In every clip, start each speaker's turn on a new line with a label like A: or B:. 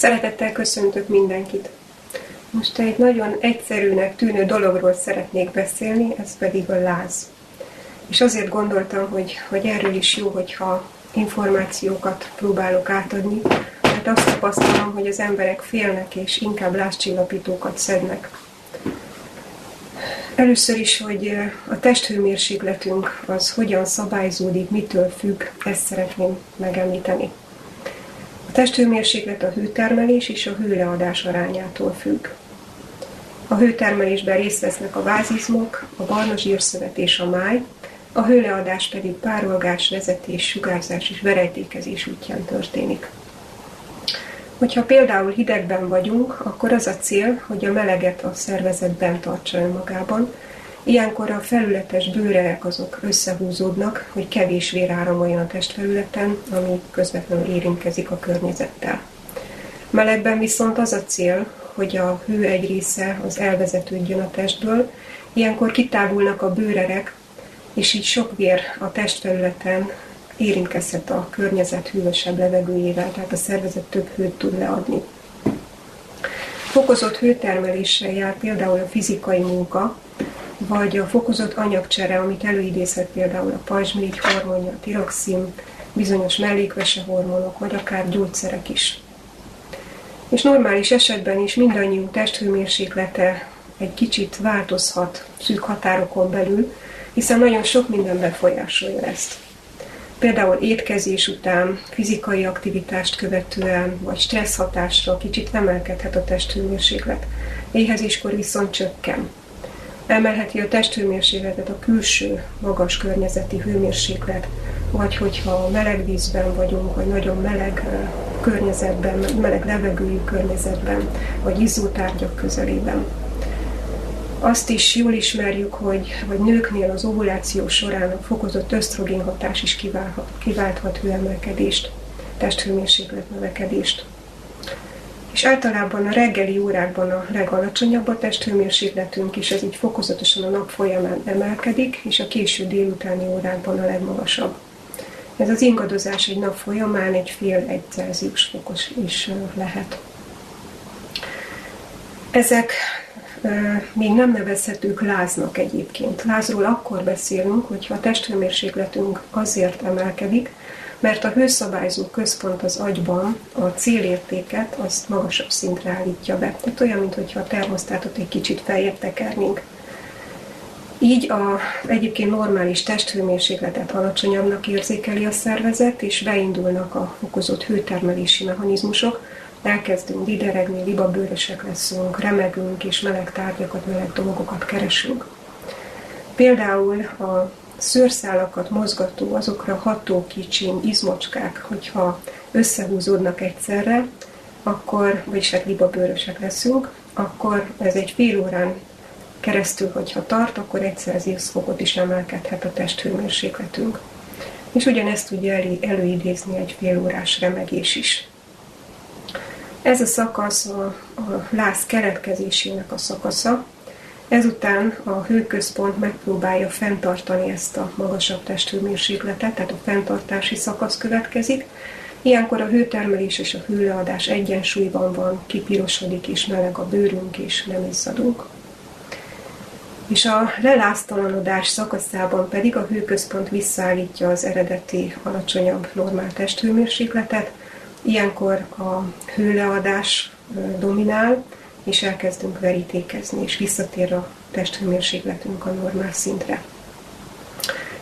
A: Szeretettel köszöntök mindenkit! Most egy nagyon egyszerűnek tűnő dologról szeretnék beszélni, ez pedig a láz. És azért gondoltam, hogy, hogy erről is jó, hogyha információkat próbálok átadni, mert azt tapasztalom, hogy az emberek félnek és inkább lázcsillapítókat szednek. Először is, hogy a testhőmérsékletünk az hogyan szabályzódik, mitől függ, ezt szeretném megemlíteni. A testhőmérséklet a hőtermelés és a hőleadás arányától függ. A hőtermelésben részt vesznek a vázizmok, a barna zsírszövet és a máj, a hőleadás pedig párolgás, vezetés, sugárzás és verejtékezés útján történik. Hogyha például hidegben vagyunk, akkor az a cél, hogy a meleget a szervezetben tartsa önmagában, Ilyenkor a felületes bőrerek azok összehúzódnak, hogy kevés vér áramoljon a testfelületen, ami közvetlenül érintkezik a környezettel. Melegben viszont az a cél, hogy a hő egy része az elvezetődjön a testből, ilyenkor kitágulnak a bőrerek, és így sok vér a testfelületen érintkezhet a környezet hűvösebb levegőjével, tehát a szervezet több hőt tud leadni. Fokozott hőtermeléssel jár például a fizikai munka, vagy a fokozott anyagcsere, amit előidézhet például a pajzsmirigy hormonja, a tiroxin, bizonyos mellékvese hormonok, vagy akár gyógyszerek is. És normális esetben is mindannyiunk testhőmérséklete egy kicsit változhat szűk határokon belül, hiszen nagyon sok minden befolyásolja ezt. Például étkezés után, fizikai aktivitást követően, vagy stressz hatásra kicsit emelkedhet a testhőmérséklet. Éhezéskor viszont csökken. Emelheti a testhőmérsékletet a külső, magas környezeti hőmérséklet, vagy hogyha meleg vízben vagyunk, vagy nagyon meleg környezetben, meleg levegőjű környezetben, vagy izzótárgyak közelében. Azt is jól ismerjük, hogy, hogy nőknél az ovuláció során a fokozott ösztrogén hatás is kiválhat, kiválthat hőemelkedést, testhőmérséklet növekedést. És általában a reggeli órákban a legalacsonyabb a testhőmérsékletünk, és ez így fokozatosan a nap folyamán emelkedik, és a késő délutáni órákban a legmagasabb. Ez az ingadozás egy nap folyamán egy fél egy Celsius fokos is lehet. Ezek még nem nevezhetők láznak egyébként. Lázról akkor beszélünk, hogyha a testhőmérsékletünk azért emelkedik, mert a hőszabályzó központ az agyban a célértéket azt magasabb szintre állítja be. Tehát olyan, mintha a termosztátot egy kicsit feljebb tekernénk. Így a egyébként normális testhőmérsékletet alacsonyabbnak érzékeli a szervezet, és beindulnak a fokozott hőtermelési mechanizmusok, elkezdünk dideregni, libabőrösek leszünk, remegünk, és meleg tárgyakat, meleg dolgokat keresünk. Például a szőrszálakat mozgató, azokra ható kicsin izmocskák, hogyha összehúzódnak egyszerre, akkor, vagyis hát libabőrösek leszünk, akkor ez egy fél órán keresztül, hogyha tart, akkor egyszer az fokot is emelkedhet a testhőmérsékletünk. És ugyanezt tudja elő, előidézni egy fél órás remegés is. Ez a szakasz a, a láz keletkezésének a szakasza, Ezután a hőközpont megpróbálja fenntartani ezt a magasabb testhőmérsékletet, tehát a fenntartási szakasz következik. Ilyenkor a hőtermelés és a hőleadás egyensúlyban van, kipirosodik és meleg a bőrünk és nem izzadunk. És a leláztalanodás szakaszában pedig a hőközpont visszaállítja az eredeti alacsonyabb normál testhőmérsékletet, ilyenkor a hőleadás dominál, és elkezdünk verítékezni, és visszatér a testhőmérsékletünk a normál szintre.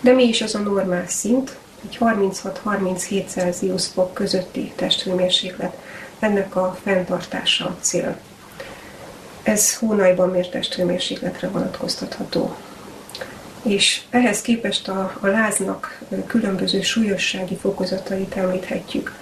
A: De mi is az a normál szint? Egy 36-37 Celsius fok közötti testhőmérséklet. Ennek a fenntartása a cél. Ez hónajban mért testhőmérsékletre vonatkoztatható. És ehhez képest a, a láznak különböző súlyossági fokozatait említhetjük.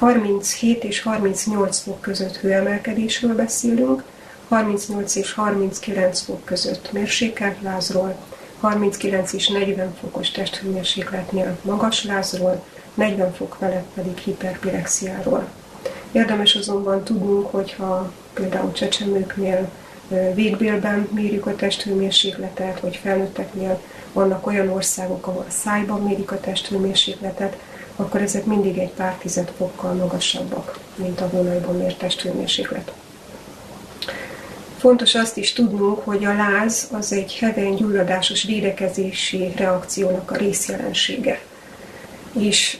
A: 37 és 38 fok között hőemelkedésről beszélünk, 38 és 39 fok között mérsékelt lázról, 39 és 40 fokos testhőmérsékletnél magas lázról, 40 fok felett pedig hiperpirexiáról. Érdemes azonban tudnunk, hogyha például csecsemőknél végbélben mérjük a testhőmérsékletet, vagy felnőtteknél vannak olyan országok, ahol a szájban mérik a testhőmérsékletet, akkor ezek mindig egy pár tized fokkal magasabbak, mint a hónajban mért testhőmérséklet. Fontos azt is tudnunk, hogy a láz az egy heveny gyulladásos védekezési reakciónak a részjelensége. És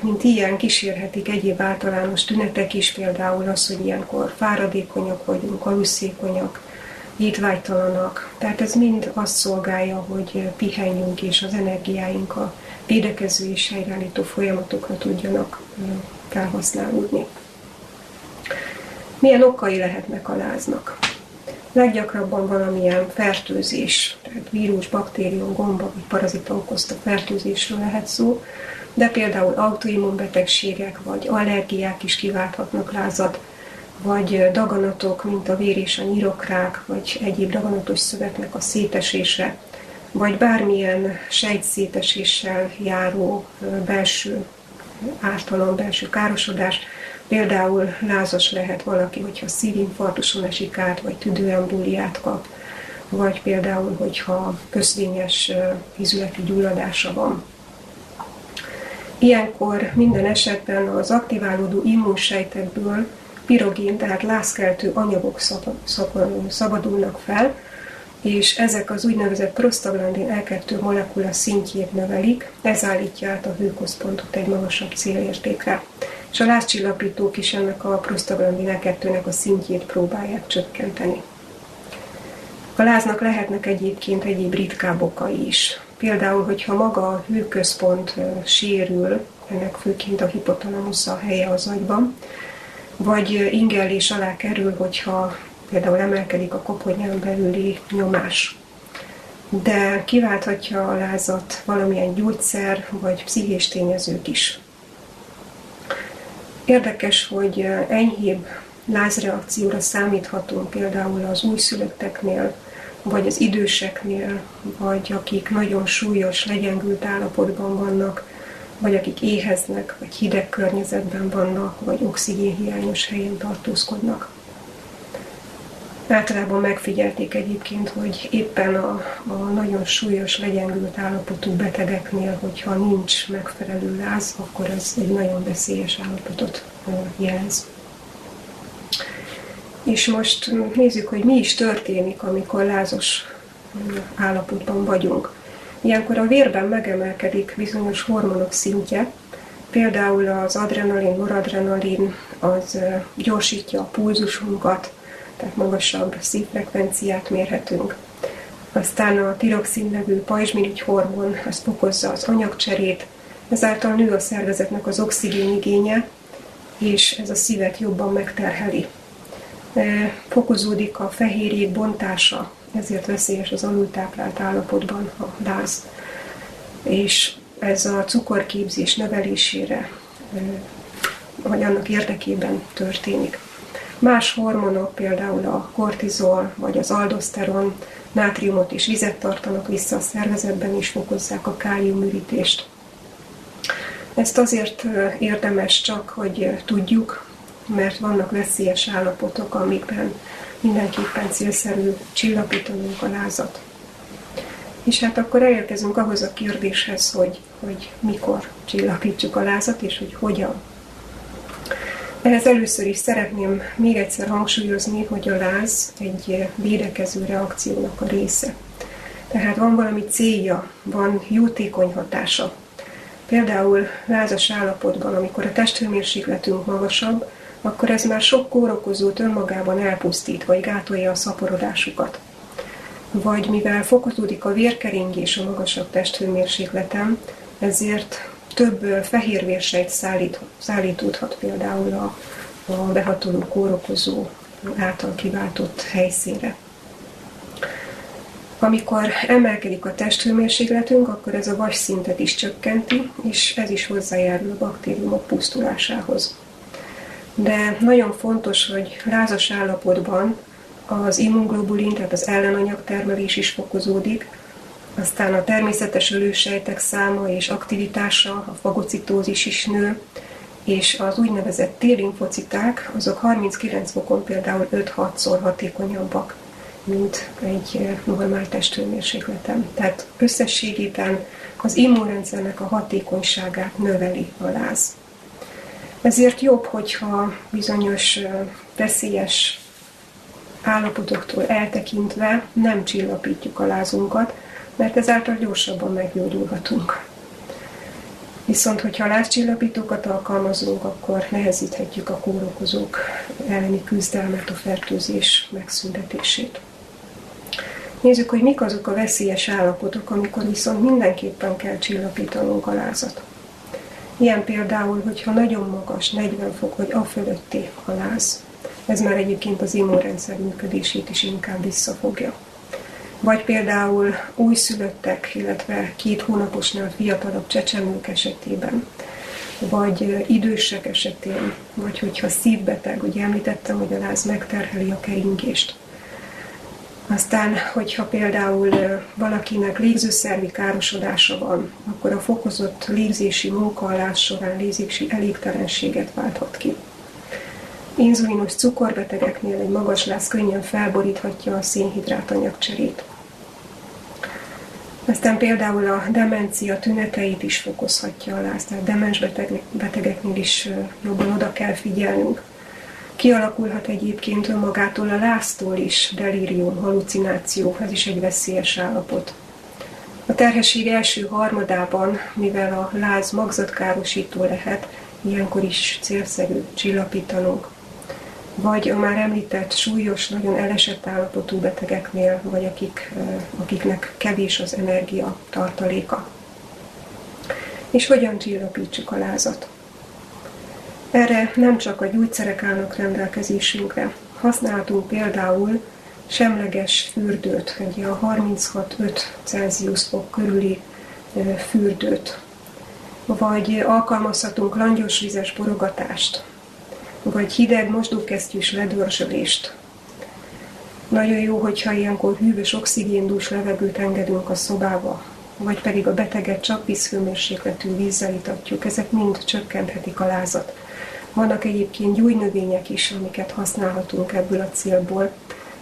A: mint ilyen kísérhetik egyéb általános tünetek is, például az, hogy ilyenkor fáradékonyak vagyunk, aluszékonyak, étvágytalanak. Tehát ez mind azt szolgálja, hogy pihenjünk és az energiáink a védekező és helyreállító folyamatokra tudjanak felhasználódni. Milyen okai lehetnek a láznak? Leggyakrabban valamilyen fertőzés, tehát vírus, baktérium, gomba vagy parazita okozta fertőzésről lehet szó, de például autoimmunbetegségek vagy allergiák is kiválthatnak lázat, vagy daganatok, mint a vér és a nyirokrák, vagy egyéb daganatos szövetnek a szétesése, vagy bármilyen sejtszéteséssel járó belső ártalom, belső károsodás, Például lázas lehet valaki, hogyha szívinfarktuson esik át, vagy tüdőembóliát kap, vagy például, hogyha köszvényes ízületi gyulladása van. Ilyenkor minden esetben az aktiválódó immunsejtekből pirogén, tehát lázkeltő anyagok szabadulnak fel, és ezek az úgynevezett prostaglandin elkertő molekula szintjét növelik, ez állítja át a hőközpontot egy magasabb célértékre. És a lázcsillapítók is ennek a prostaglandin elkertőnek a szintjét próbálják csökkenteni. A láznak lehetnek egyébként egyéb ritkább okai is. Például, hogyha maga a hőközpont sérül, ennek főként a hipotalamusz a helye az agyban, vagy ingellés alá kerül, hogyha például emelkedik a koponyán belüli nyomás. De kiválthatja a lázat valamilyen gyógyszer vagy pszichés tényezők is. Érdekes, hogy enyhébb lázreakcióra számíthatunk például az újszülötteknél, vagy az időseknél, vagy akik nagyon súlyos, legyengült állapotban vannak, vagy akik éheznek, vagy hideg környezetben vannak, vagy oxigénhiányos helyen tartózkodnak. Általában megfigyelték egyébként, hogy éppen a, a nagyon súlyos, legyengült állapotú betegeknél, hogyha nincs megfelelő láz, akkor ez egy nagyon veszélyes állapotot jelez. És most nézzük, hogy mi is történik, amikor lázos állapotban vagyunk. Ilyenkor a vérben megemelkedik bizonyos hormonok szintje, például az adrenalin, noradrenalin, az gyorsítja a pulzusunkat, tehát magasabb szívfrekvenciát mérhetünk. Aztán a tiroxin nevű pajzsmirigy hormon, az fokozza az anyagcserét, ezáltal nő a szervezetnek az oxigénigénye, és ez a szívet jobban megterheli. E, fokozódik a fehérjék bontása, ezért veszélyes az alultáplált állapotban a láz. És ez a cukorképzés növelésére, e, vagy annak érdekében történik. Más hormonok, például a kortizol vagy az aldoszteron, nátriumot és vizet tartanak vissza a szervezetben, és fokozzák a káliumürítést. Ezt azért érdemes csak, hogy tudjuk, mert vannak veszélyes állapotok, amikben mindenképpen célszerű csillapítanunk a lázat. És hát akkor elérkezünk ahhoz a kérdéshez, hogy, hogy mikor csillapítsuk a lázat, és hogy hogyan. Ehhez először is szeretném még egyszer hangsúlyozni, hogy a láz egy védekező reakciónak a része. Tehát van valami célja, van jótékony hatása. Például lázas állapotban, amikor a testhőmérsékletünk magasabb, akkor ez már sok kórokozót önmagában elpusztít, vagy gátolja a szaporodásukat. Vagy mivel fokozódik a vérkeringés a magasabb testhőmérsékleten, ezért több fehérvérsejt szállít, szállítódhat például a, a behatoló kórokozó által kiváltott helyszínre. Amikor emelkedik a testhőmérsékletünk, akkor ez a vas szintet is csökkenti, és ez is hozzájárul a baktériumok pusztulásához. De nagyon fontos, hogy lázas állapotban az immunglobulin, tehát az ellenanyagtermelés is fokozódik, aztán a természetes ölősejtek száma és aktivitása, a fagocitózis is nő, és az úgynevezett T-limfociták, azok 39 fokon például 5-6-szor hatékonyabbak, mint egy normál testhőmérsékleten. Tehát összességében az immunrendszernek a hatékonyságát növeli a láz. Ezért jobb, hogyha bizonyos veszélyes állapotoktól eltekintve nem csillapítjuk a lázunkat, mert ezáltal gyorsabban meggyógyulhatunk. Viszont, hogyha lázcsillapítókat alkalmazunk, akkor nehezíthetjük a kórokozók elleni küzdelmet, a fertőzés megszüntetését. Nézzük, hogy mik azok a veszélyes állapotok, amikor viszont mindenképpen kell csillapítanunk a lázat. Ilyen például, hogyha nagyon magas, 40 fok vagy a fölötti a láz. Ez már egyébként az immunrendszer működését is inkább visszafogja. Vagy például újszülöttek, illetve két hónaposnál fiatalabb csecsemők esetében, vagy idősek esetén, vagy hogyha szívbeteg, ugye említettem, hogy a láz megterheli a keringést. Aztán, hogyha például valakinek légzőszervi károsodása van, akkor a fokozott légzési munkaalás során légzési elégtelenséget válthat ki. Inzulinos cukorbetegeknél egy magas láz könnyen felboríthatja a szénhidrát anyagcserét. Aztán például a demencia tüneteit is fokozhatja a láz, tehát demens beteg, betegeknél is jobban oda kell figyelnünk. Kialakulhat egyébként önmagától a láztól is delírium, halucináció, ez is egy veszélyes állapot. A terhesség első harmadában, mivel a láz magzatkárosító lehet, ilyenkor is célszerű csillapítanunk. Vagy a már említett súlyos, nagyon elesett állapotú betegeknél, vagy akik, akiknek kevés az energia tartaléka. És hogyan csillapítsuk a lázat? Erre nem csak a gyógyszerek állnak rendelkezésünkre. Használhatunk például semleges fürdőt, ugye a 36-5 Celsius fok körüli fürdőt, vagy alkalmazhatunk langyos vizes borogatást, vagy hideg mosdókesztyűs ledörzsölést. Nagyon jó, hogyha ilyenkor hűvös oxigéndús levegőt engedünk a szobába, vagy pedig a beteget csak vízhőmérsékletű vízzel itatjuk, ezek mind csökkenthetik a lázat. Vannak egyébként gyújnövények is, amiket használhatunk ebből a célból.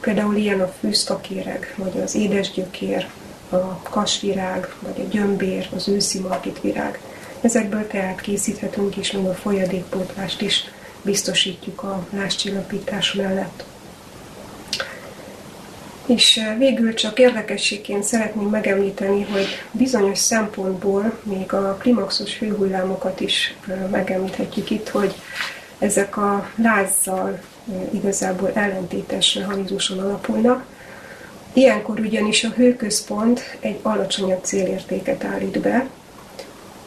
A: Például ilyen a fűszfakéreg, vagy az édesgyökér, a kasvirág, vagy a gyömbér, az őszi margitvirág. Ezekből tehát készíthetünk is, még a folyadékpótlást is biztosítjuk a láscsillapítás mellett. És végül csak érdekességként szeretném megemlíteni, hogy bizonyos szempontból még a klimaxos hőhullámokat is megemlíthetjük itt, hogy ezek a lázzal igazából ellentétes mechanizmuson alapulnak. Ilyenkor ugyanis a hőközpont egy alacsonyabb célértéket állít be,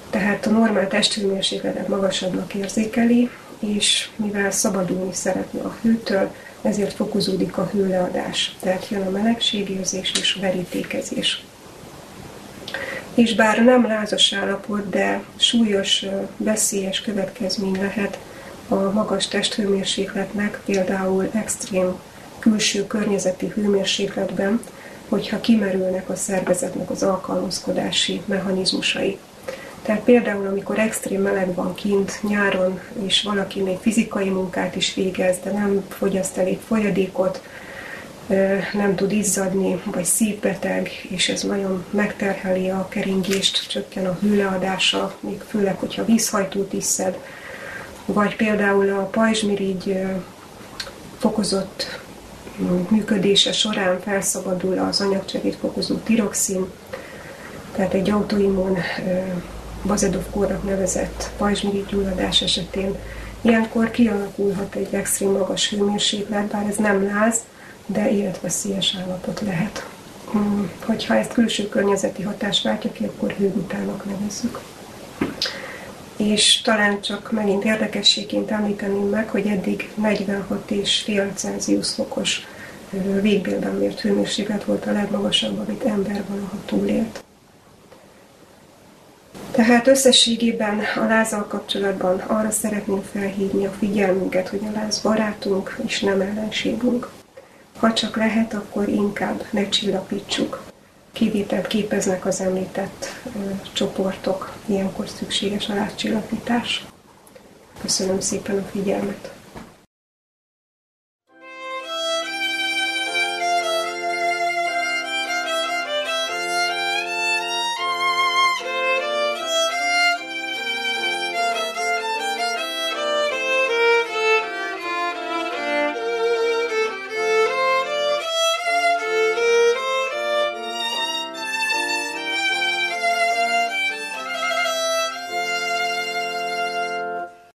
A: tehát a normál testhőmérsékletet magasabbnak érzékeli, és mivel szabadulni szeretne a hőtől, ezért fokozódik a hőleadás, tehát jön a melegségérzés és a verítékezés. És bár nem lázas állapot, de súlyos, veszélyes következmény lehet a magas testhőmérsékletnek, például extrém külső környezeti hőmérsékletben, hogyha kimerülnek a szervezetnek az alkalmazkodási mechanizmusai. Tehát például, amikor extrém meleg van kint nyáron, és valaki még fizikai munkát is végez, de nem fogyaszt elég folyadékot, nem tud izzadni, vagy szívbeteg, és ez nagyon megterheli a keringést, csökken a hőleadása, még főleg, hogyha vízhajtót iszed, vagy például a pajzsmirigy fokozott működése során felszabadul az anyagcserét fokozó tiroxin, tehát egy autoimmun Bazedov kórnak nevezett pajzsmirigygyulladás esetén ilyenkor kialakulhat egy extrém magas hőmérséklet, bár ez nem láz, de életveszélyes állapot lehet. Hmm, hogyha ezt külső környezeti hatás váltja ki, akkor hőgutának nevezzük. És talán csak megint érdekességként említeném meg, hogy eddig 46,5 Celsius fokos végbélben mért hőmérséklet volt a legmagasabb, amit ember valaha túlélt. Tehát összességében a lázzal kapcsolatban arra szeretném felhívni a figyelmünket, hogy a láz barátunk és nem ellenségünk. Ha csak lehet, akkor inkább ne csillapítsuk. Kivételt képeznek az említett ö, csoportok, ilyenkor szükséges a lázcsillapítás. Köszönöm szépen a figyelmet!